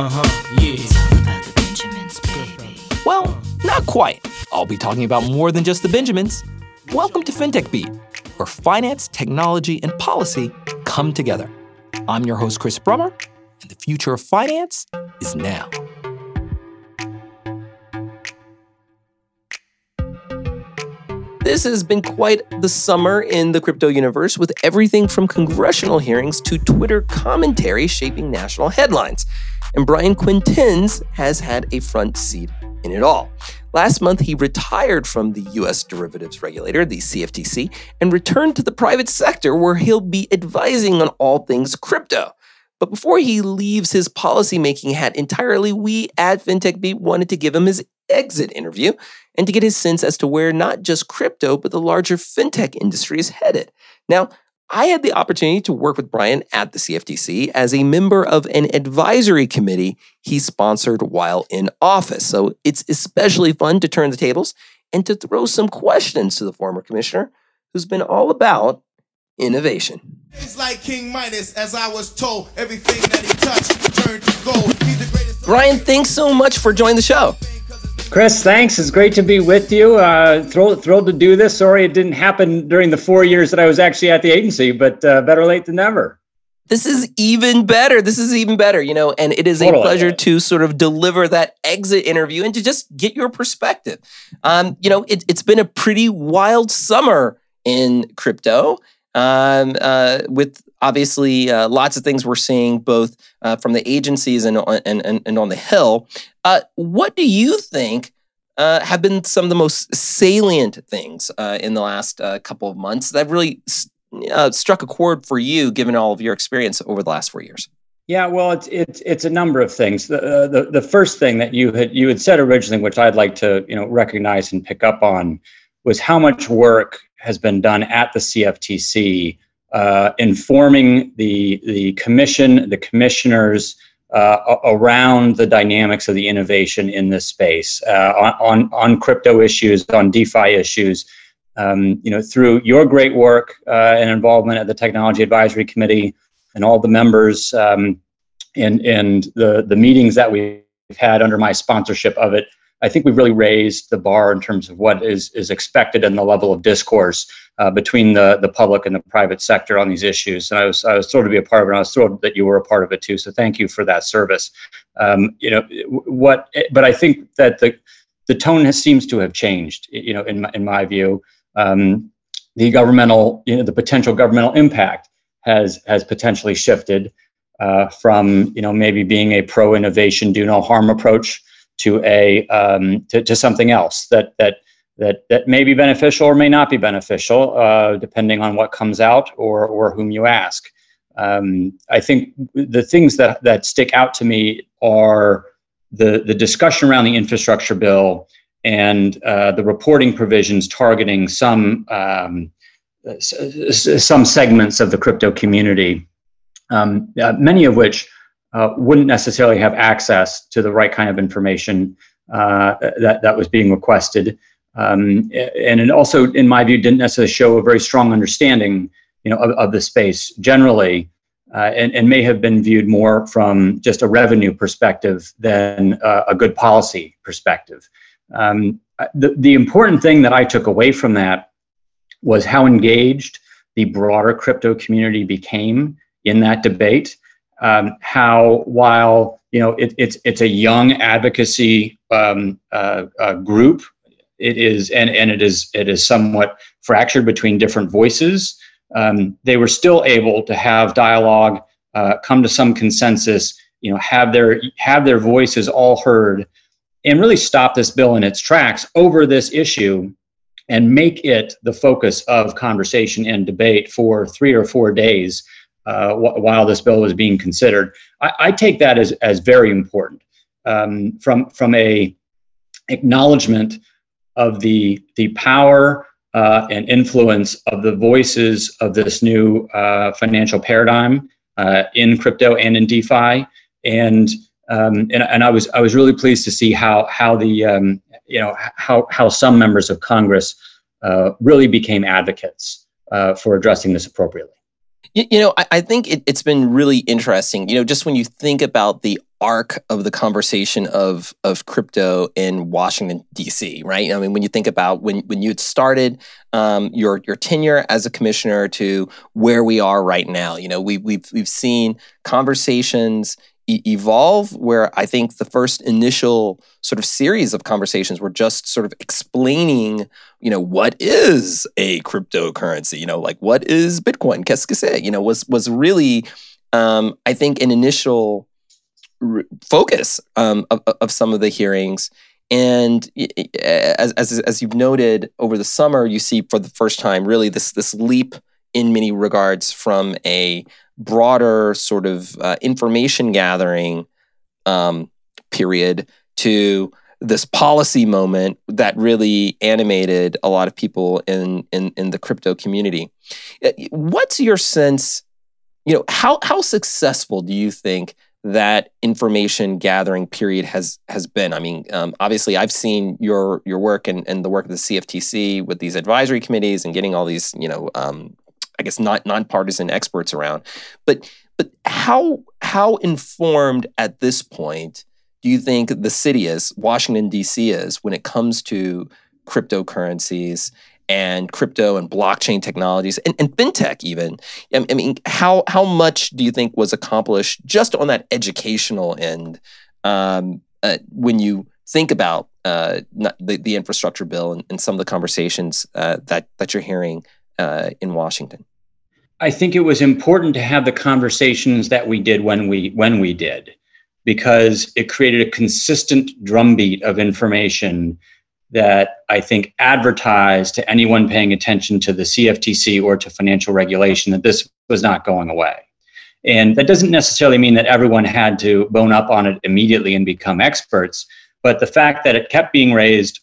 Uh huh, yeah. It's all about the Benjamins, baby. Well, not quite. I'll be talking about more than just the Benjamins. Welcome to FinTech Beat, where finance, technology, and policy come together. I'm your host, Chris Brummer, and the future of finance is now. This has been quite the summer in the crypto universe with everything from congressional hearings to Twitter commentary shaping national headlines. And Brian Quintenz has had a front seat in it all. Last month, he retired from the U.S. derivatives regulator, the CFTC, and returned to the private sector where he'll be advising on all things crypto. But before he leaves his policymaking hat entirely, we at FinTech Beat wanted to give him his exit interview and to get his sense as to where not just crypto, but the larger fintech industry is headed. Now, I had the opportunity to work with Brian at the CFTC as a member of an advisory committee he sponsored while in office. So it's especially fun to turn the tables and to throw some questions to the former commissioner who's been all about innovation. It's like King Midas, as I was told, everything that he touched turned to gold. Brian, thanks so much for joining the show. Chris, thanks. It's great to be with you. Uh, thrilled, thrilled to do this. Sorry it didn't happen during the four years that I was actually at the agency, but uh, better late than never. This is even better. This is even better, you know, and it is a pleasure to sort of deliver that exit interview and to just get your perspective. Um, you know, it, has been a pretty wild summer in crypto um, uh, with obviously uh, lots of things we're seeing both uh, from the agencies and, and, and, and on the Hill. Uh, what do you think uh, have been some of the most salient things uh, in the last couple of months that really struck a chord for you, given all of your experience over the last four years? Yeah, well, it's it's it's a number of things. The, the the first thing that you had you had said originally, which I'd like to you know recognize and pick up on, was how much work has been done at the CFTC uh, informing the the commission, the commissioners, uh, around the dynamics of the innovation in this space uh, on, on crypto issues, on DeFi issues. Um, you know, through your great work uh, and involvement at the Technology Advisory Committee and all the members um, and and the the meetings that we've had under my sponsorship of it, I think we've really raised the bar in terms of what is is expected and the level of discourse uh, between the the public and the private sector on these issues. And I was I was thrilled to be a part of it. And I was thrilled that you were a part of it too. So thank you for that service. Um, you know what? But I think that the the tone has, seems to have changed. You know, in my, in my view, um, the governmental you know the potential governmental impact has has potentially shifted uh, from you know maybe being a pro innovation do no harm approach to a um, to, to something else that that that that may be beneficial or may not be beneficial, uh, depending on what comes out or or whom you ask. Um, I think the things that that stick out to me are the the discussion around the infrastructure bill and uh, the reporting provisions targeting some um, some segments of the crypto community, um, uh, many of which uh, wouldn't necessarily have access to the right kind of information uh, that, that was being requested. Um, and it also, in my view, didn't necessarily show a very strong understanding you know, of, of the space generally. Uh, and, and, may have been viewed more from just a revenue perspective than uh, a good policy perspective. Um, the, the important thing that I took away from that was how engaged the broader crypto community became in that debate um, how while you know it, it's it's a young advocacy um, uh, uh, group, it is and and it is it is somewhat fractured between different voices. Um, they were still able to have dialogue, uh, come to some consensus, you know, have their have their voices all heard, and really stop this bill in its tracks over this issue and make it the focus of conversation and debate for three or four days uh, wh- while this bill was being considered. I, I take that as, as very important um, from, from a acknowledgement of the, the power uh, and influence of the voices of this new uh, financial paradigm uh, in crypto and in DeFi. And, um, and, and I was I was really pleased to see how how the um, you know how how some members of Congress uh, really became advocates uh, for addressing this appropriately. You, you know, I, I think it, it's been really interesting. You know, just when you think about the arc of the conversation of of crypto in Washington D.C. Right? I mean, when you think about when when you started um, your your tenure as a commissioner to where we are right now, you know, we we've we've seen conversations e- evolve where I think the first initial sort of series of conversations were just sort of explaining, you know, what is a cryptocurrency, you know, like what is Bitcoin, qu'est-ce que c'est, you know, was was really, um, I think, an initial focus um, of, of some of the hearings. And as, as, as you've noted over the summer, you see for the first time really this this leap in many regards from a broader sort of uh, information gathering um, period to this policy moment that really animated a lot of people in, in in the crypto community. Uh, what's your sense? You know, how how successful do you think that information gathering period has has been? I mean, um, obviously, I've seen your your work and, and the work of the CFTC with these advisory committees and getting all these you know um, I guess not nonpartisan experts around. But but how how informed at this point do you think the city is, Washington D.C. is, when it comes to cryptocurrencies and crypto and blockchain technologies and, and fintech even? I mean, how how much do you think was accomplished just on that educational end um, uh, when you think about uh, the, the infrastructure bill and, and, some of the conversations uh, that that you're hearing uh, in Washington? I think it was important to have the conversations that we did when we when we did, because it created a consistent drumbeat of information that I think advertised to anyone paying attention to the CFTC or to financial regulation that this was not going away. And that doesn't necessarily mean that everyone had to bone up on it immediately and become experts, but the fact that it kept being raised,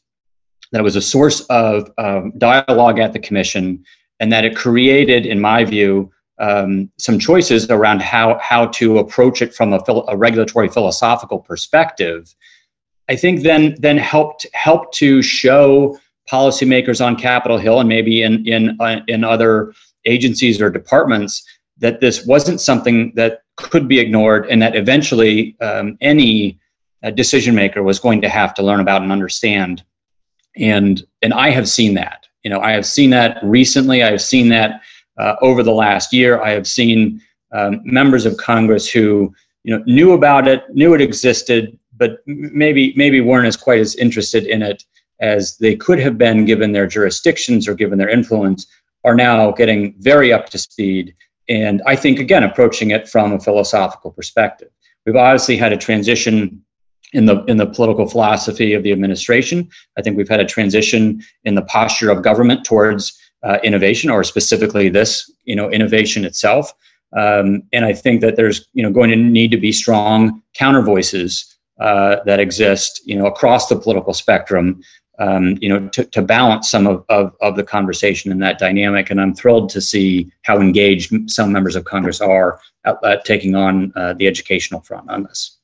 that it was a source of um, dialogue at the commission, and that it created, in my view, um, some choices around how how to approach it from a, a, regulatory philosophical perspective. I think then then helped helped to show policymakers on Capitol Hill and maybe in in uh, in other agencies or departments that this wasn't something that could be ignored, and that eventually um, any uh, decision maker was going to have to learn about and understand. And and I have seen that. You know, I have seen that recently. I have seen that uh, over the last year. I have seen um, members of Congress who you know knew about it, knew it existed, but maybe maybe weren't as quite as interested in it as they could have been given their jurisdictions or given their influence, are now getting very up to speed. And I think again approaching it from a philosophical perspective. We've obviously had a transition in the in the political philosophy of the administration. I think we've had a transition in the posture of government towards uh, innovation, or specifically this, you know, innovation itself. Um, and I think that there's you know going to need to be strong counter voices uh, that exist, you know, across the political spectrum. Um, you know, to, to balance some of, of, of the conversation and that dynamic. And I'm thrilled to see how engaged some members of Congress are at, at taking on uh, the educational front on this.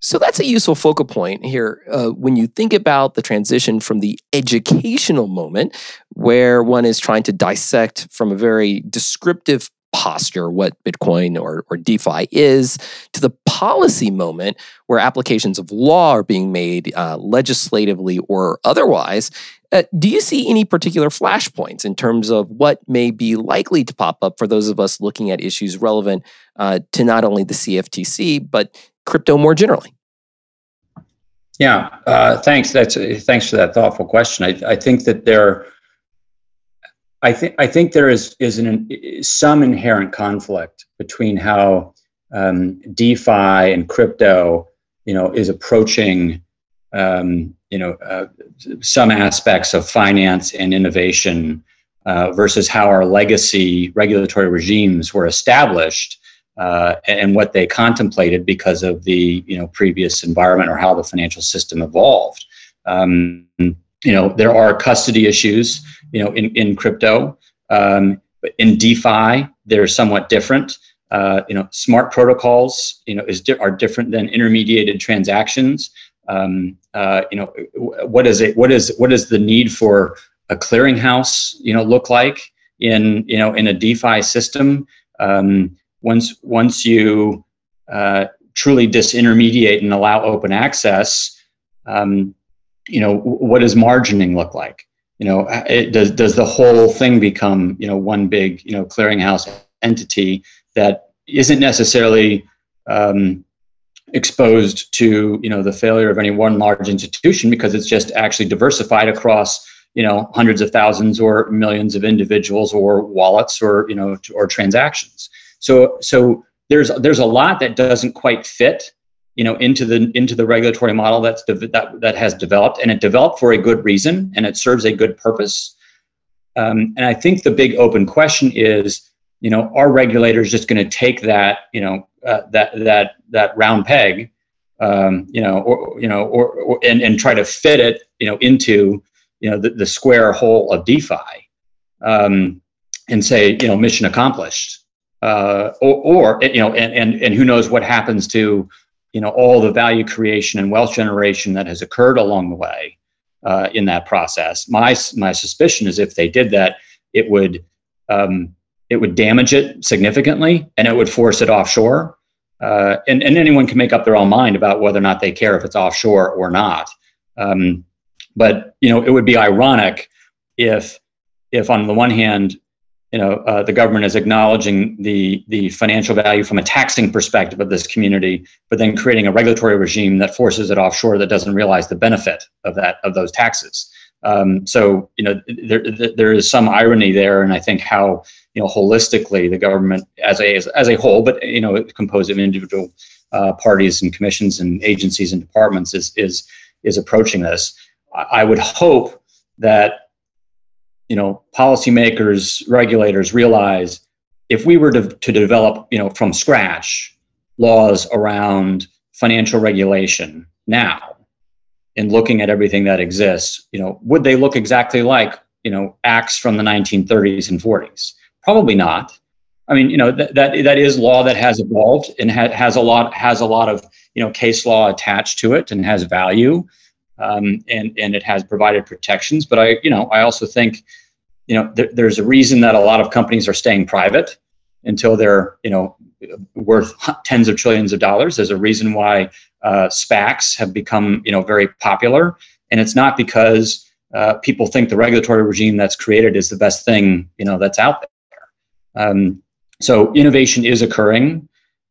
So that's a useful focal point here uh, when you think about the transition from the educational moment, where one is trying to dissect from a very descriptive posture what Bitcoin or, or DeFi is, to the policy moment where applications of law are being made uh, legislatively or otherwise. Uh, do you see any particular flashpoints in terms of what may be likely to pop up for those of us looking at issues relevant uh, to not only the CFTC, but crypto more generally? Yeah, uh, thanks. That's thanks for that thoughtful question. I, I think that there, I think I think there is is an some inherent conflict between how um, DeFi and crypto, you know, is approaching, um, you know, uh, some aspects of finance and innovation uh, versus how our legacy regulatory regimes were established uh, and what they contemplated because of the you know previous environment or how the financial system evolved. Um, you know there are custody issues you know in in crypto, um, but in DeFi they're somewhat different. Uh, you know smart protocols you know is di- are different than intermediated transactions. Um, uh, you know what is it? What is what is the need for a clearinghouse? You know look like in you know in a DeFi system. Um, once once you uh, truly disintermediate and allow open access, um, you know, what does margining look like? You know, it, does does the whole thing become you know one big you know clearinghouse entity that isn't necessarily um, exposed to you know the failure of any one large institution because it's just actually diversified across you know hundreds of thousands or millions of individuals or wallets or you know or transactions so so there's there's a lot that doesn't quite fit you know into the into the regulatory model that's de- that that has developed and it developed for a good reason and it serves a good purpose. Um, and i think the big open question is you know are regulators just going to take that you know uh, that that that round peg um, you know or you know or, or, and, and try to fit it you know into you know the, the square hole of defi um, and say you know mission accomplished uh, or, or you know and, and and who knows what happens to you know all the value creation and wealth generation that has occurred along the way uh, in that process my my suspicion is if they did that it would um, it would damage it significantly and it would force it offshore. Uh, and, and anyone can make up their own mind about whether or not they care if it's offshore or not. Um, but you know, it would be ironic if, if on the one hand, you know, uh, the government is acknowledging the the financial value from a taxing perspective of this community, but then creating a regulatory regime that forces it offshore that doesn't realize the benefit of that of those taxes. Um, so you know, there there is some irony there, and I think how you know holistically the government as a as, a whole, but you know composed of individual uh, parties and commissions and agencies and departments is is is approaching this. I would hope that you know policymakers, regulators realize if we were to, to develop you know from scratch laws around financial regulation now in looking at everything that exists, you know, would they look exactly like you know acts from the 1930s and 40s? Probably not. I mean, you know, that that, that is law that has evolved and ha- has a lot has a lot of you know case law attached to it and has value, um, and and it has provided protections. But I, you know, I also think, you know, th- there's a reason that a lot of companies are staying private until they're you know worth tens of trillions of dollars. There's a reason why uh, SPACs have become you know very popular, and it's not because uh, people think the regulatory regime that's created is the best thing you know that's out there. Um, so innovation is occurring,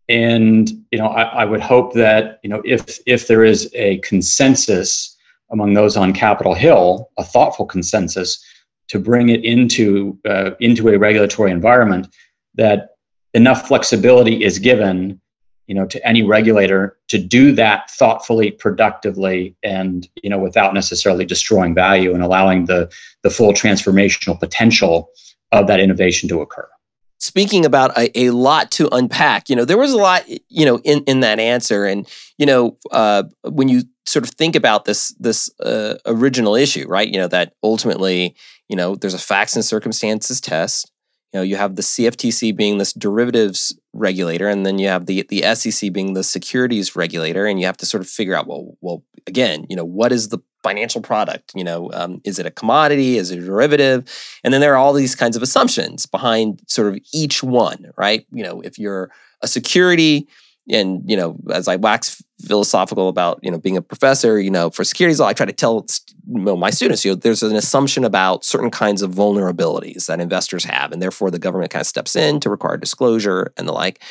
and you know I, I, would hope that you know if if there is a consensus among those on Capitol Hill, a thoughtful consensus to bring it into uh, into a regulatory environment, that enough flexibility is given you know to any regulator to do that thoughtfully productively and you know without necessarily destroying value and allowing the the full transformational potential of that innovation to occur speaking about a, a, lot to unpack. You know, there was a lot, you know, in, in that answer. And, you know, uh, when you sort of think about this this uh, original issue, right? You know, that ultimately, you know, there's a facts and circumstances test. You know, you have the CFTC being this derivatives regulator, and then you have the the SEC being the securities regulator, and you have to sort of figure out, well, well, again, you know, what is the financial product? You know, um, is it a commodity? Is it a derivative? And then there are all these kinds of assumptions behind sort of each one, right? You know, if you're a security, and you know, as I wax philosophical about you know being a professor, you know, for securities law, I try to tell my students, you know, there's an assumption about certain kinds of vulnerabilities that investors have, and therefore the government kind of steps in to require disclosure and the like.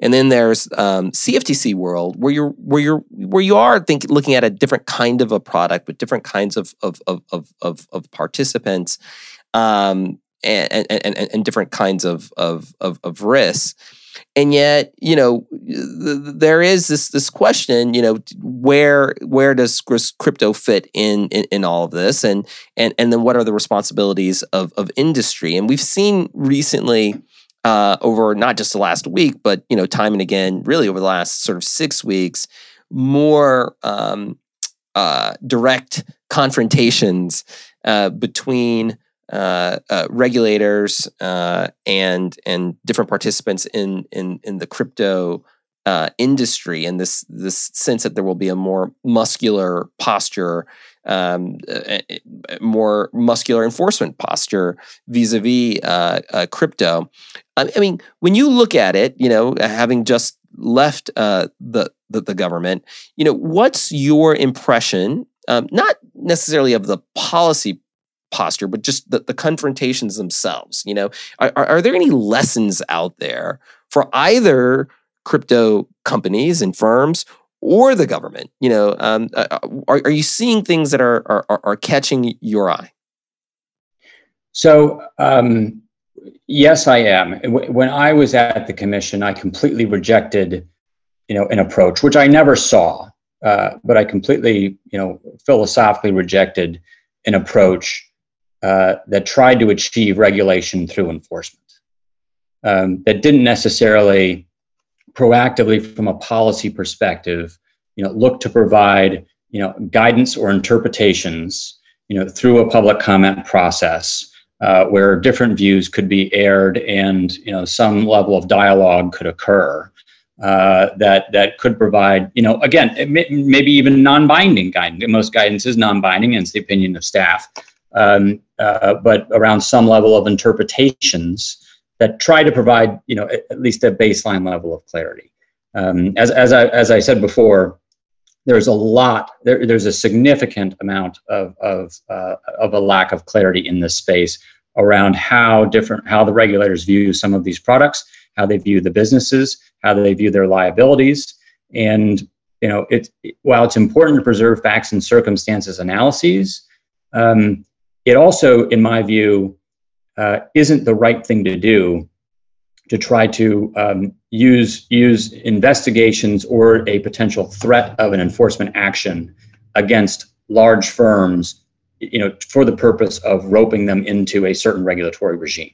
And then there's um, CFTC world where you're where you're where you are think looking at a different kind of a product with different kinds of of of of of, of participants, um, and, and, and and different kinds of of of, of risks. And yet, you know, there is this this question, you know, where where does crypto fit in, in in all of this, and and and then what are the responsibilities of of industry? And we've seen recently uh, over not just the last week, but you know, time and again, really over the last sort of six weeks, more um, uh, direct confrontations uh, between uh, uh, regulators uh, and and different participants in in in the crypto industry and this this sense that there will be a more muscular posture, um, more muscular enforcement posture vis-a-vis uh, uh, crypto. I, I, mean, when you look at it, you know, having just left uh, the, the, the government. You know, what's your impression? Um, not necessarily of the policy posture, but just the, the confrontations themselves. You know, are, are there any lessons out there for either crypto companies and firms or the government? You know, um, uh, uh, are, are you seeing things that are, are, are catching your eye? So, um, yes, I am. When I was at the commission, I completely rejected, you know, an approach which I never saw, uh, but I completely, you know, philosophically rejected an approach uh, that tried to achieve regulation through enforcement. Um, that didn't necessarily proactively, from a policy perspective, you know, look to provide, you know, guidance or interpretations, you know, through a public comment process uh, where different views could be aired and you know some level of dialogue could occur uh, that that could provide you know again may, maybe even non-binding guidance. Most guidance is non-binding and it's the opinion of staff. Um, uh, but around some level of interpretations that try to provide you know at least a baseline level of clarity. Um, as, as, I, as I said before there's a lot there, there's a significant amount of of, uh, of a lack of clarity in this space around how different how the regulators view some of these products how they view the businesses how they view their liabilities. And you know it while it's important to preserve facts and circumstances analyses um, it also in my view uh, isn't the right thing to do to try to um, use use investigations or a potential threat of an enforcement action against large firms, you know, for the purpose of roping them into a certain regulatory regime.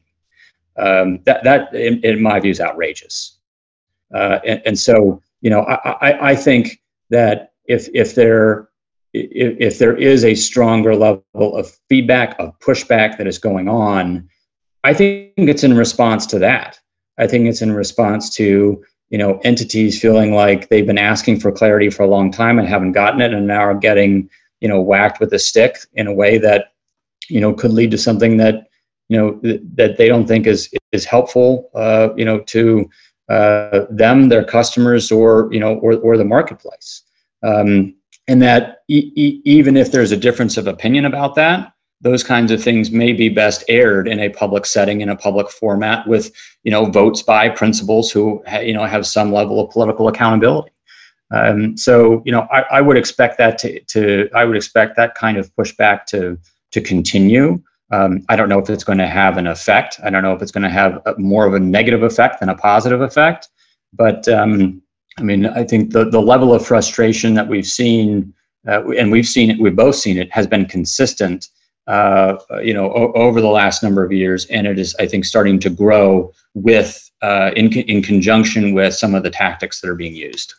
Um, that that in, in, my view is outrageous. Uh, and, and, so, you know, I, I, I think that if if there if, if there is a stronger level of feedback of pushback that is going on, I think it's in response to that. I think it's in response to you know entities feeling like they've been asking for clarity for a long time and haven't gotten it, and now are getting you know whacked with a stick in a way that you know could lead to something that you know th- that they don't think is is helpful uh, you know to uh, them, their customers, or you know or or the marketplace. Um, and that e- e- even if there's a difference of opinion about that, those kinds of things may be best aired in a public setting in a public format with you know votes by principals who you know have some level of political accountability. Um, so you know I, I, would expect that to, to i would expect that kind of pushback to to continue. Um, i don't know if it's going to have an effect. I don't know if it's going to have a, more of a negative effect than a positive effect. But um, i mean i think the, the level of frustration that we've seen uh, and we've seen it we've both seen it has been consistent uh, you know, over the last number of years, and it is, I think, starting to grow with uh, in in conjunction with some of the tactics that are being used.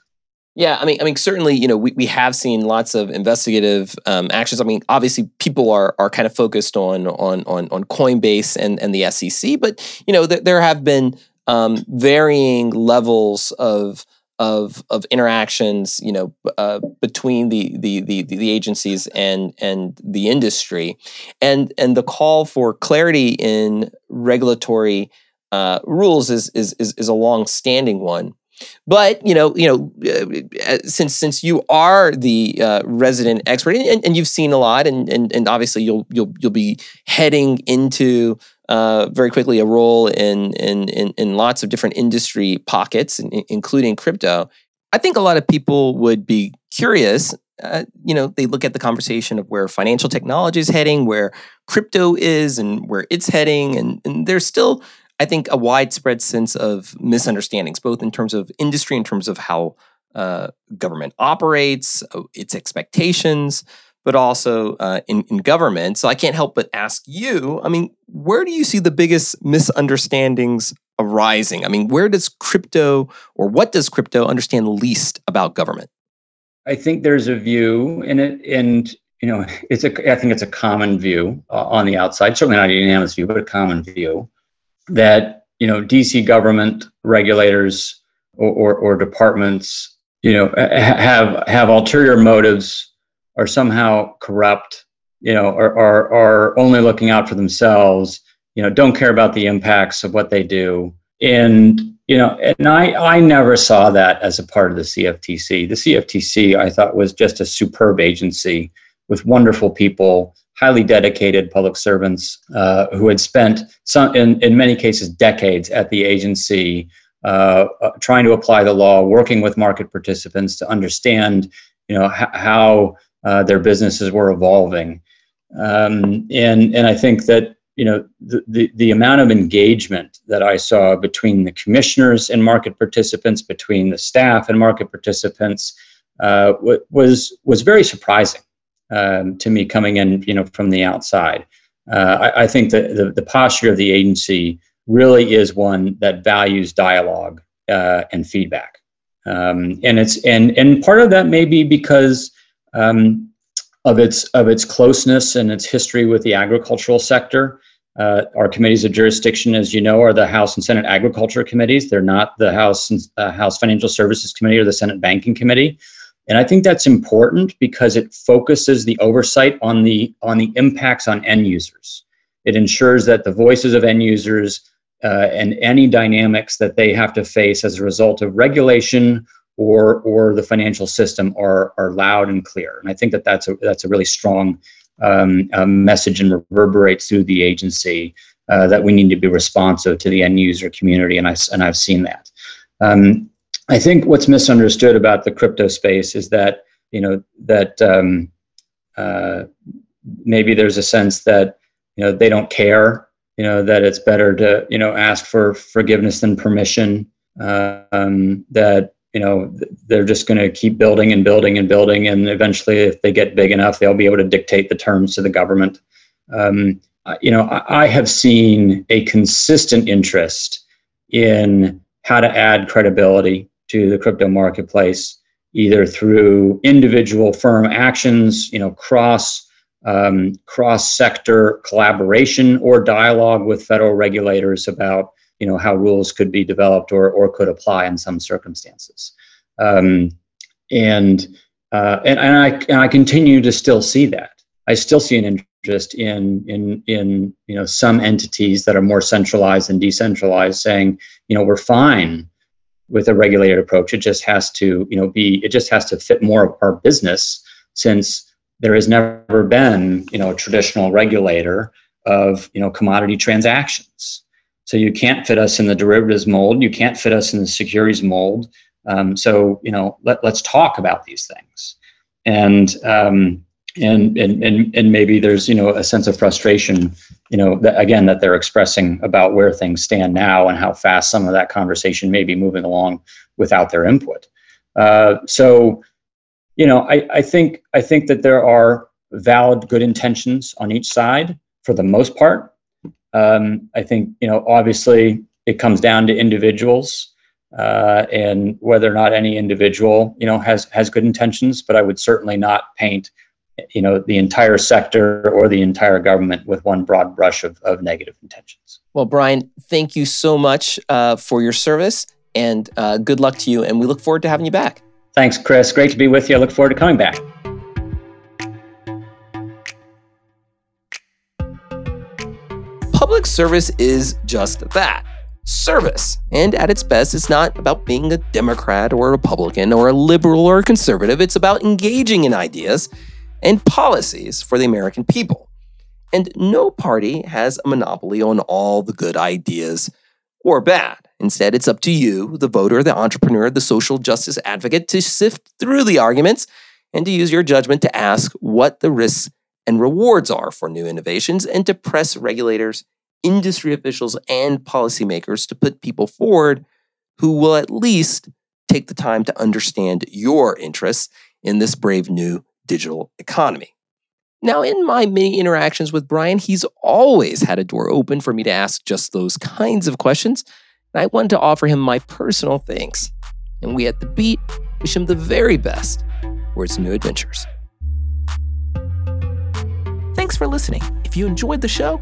Yeah, I mean, I mean, certainly, you know, we, we have seen lots of investigative um, actions. I mean, obviously, people are are kind of focused on on on on Coinbase and and the SEC, but you know, th- there have been um, varying levels of of of interactions, you know, uh, between the, the the the agencies and and the industry, and and the call for clarity in regulatory uh, rules is, is is is a long standing one. But you know, you know, uh, since since you are the uh, resident expert and, and, you've seen a lot, and, and and obviously you'll you'll you'll be heading into uh, very quickly a role in, in, in in lots of different industry pockets, including crypto. I think a lot of people would be curious. Uh, you know, they look at the conversation of where financial technology is heading, where crypto is, and where it's heading, and, and there's still, I think, a widespread sense of misunderstandings, both in terms of industry, in terms of how uh, government operates, uh, its expectations, but also uh, in, in government. So I can't help but ask you I mean, where do you see the biggest misunderstandings arising? I mean, where does crypto or what does crypto understand least about government? I think there's a view in it, and you know, it's a. I think it's a common view uh, on the outside, certainly not a unanimous view, but a common view that you know, DC government regulators or, or, or departments, you know, have have ulterior motives are somehow corrupt, you know, are, are, are only looking out for themselves, you know, don't care about the impacts of what they do. And you know, and I, I never saw that as a part of the CFTC. The CFTC, I thought, was just a superb agency with wonderful people, highly dedicated public servants uh, who had spent some, in, in many cases, decades at the agency, uh, uh, trying to apply the law, working with market participants to understand, you know, h- how uh, their businesses were evolving. Um, and and I think that you know the, the, the amount of engagement that I saw between the commissioners and market participants, between the staff and market participants, uh, was was very surprising um, to me coming in you know from the outside. Uh, I, I, think that the, the posture of the agency really is one that values dialogue uh, and feedback, um, and it's and and part of that may be because um, of its of its closeness and its history with the agricultural sector. Uh, our committees of jurisdiction, as you know, are the House and Senate Agriculture Committees. They're not the House and uh, House Financial Services Committee or the Senate Banking Committee. And I think that's important because it focuses the oversight on the on the impacts on end users. It ensures that the voices of end users uh, and any dynamics that they have to face as a result of regulation or or the financial system are are loud and clear. And I think that that's a that's a really strong um, message and reverberates through the agency uh, that we need to be responsive to the end user community. And I and I've seen that. Um, I think what's misunderstood about the crypto space is that you know that um, uh, maybe there's a sense that you know they don't care. You know that it's better to you know ask for forgiveness than permission. Uh, um, that you know they're just going to keep building and building and building and eventually if they get big enough they'll be able to dictate the terms to the government. Um, you know I, I, have seen a consistent interest in how to add credibility to the crypto marketplace either through individual firm actions you know cross um, cross sector collaboration or dialogue with federal regulators about you know how rules could be developed or or could apply in some circumstances. Um, and uh, and, and I and I continue to still see that. I still see an interest in in in you know some entities that are more centralized and decentralized saying you know we're fine with a regulated approach. It just has to you know be it just has to fit more of our business since there has never been you know a traditional regulator of you know commodity transactions so you can't fit us in the derivatives mold. You can't fit us in the securities mold. Um, so you know, let, let's talk about these things. And um, and and and and maybe there's you know a sense of frustration, you know, that again that they're expressing about where things stand now and how fast some of that conversation may be moving along without their input. Uh, so, you know, I, I think I think that there are valid good intentions on each side for the most part um, I think you know obviously it comes down to individuals uh, and whether or not any individual you know has has good intentions. But I would certainly not paint you know the entire sector or the entire government with one broad brush of, of negative intentions. Well, Brian, thank you so much uh, for your service and uh, good luck to you. And we look forward to having you back. Thanks, Chris. Great to be with you. I look forward to coming back. Public service is just that service. And at its best, it's not about being a Democrat or a Republican or a liberal or a conservative. It's about engaging in ideas and policies for the American people. And no party has a monopoly on all the good ideas or bad. Instead, it's up to you, the voter, the entrepreneur, the social justice advocate, to sift through the arguments and to use your judgment to ask what the risks and rewards are for new innovations and to press regulators industry officials and policymakers to put people forward who will at least take the time to understand your interests in this brave new digital economy. Now, in my many interactions with Brian, he's always had a door open for me to ask just those kinds of questions. And I wanted to offer him my personal thanks. And we at The Beat wish him the very best for his new adventures. Thanks for listening. If you enjoyed the show,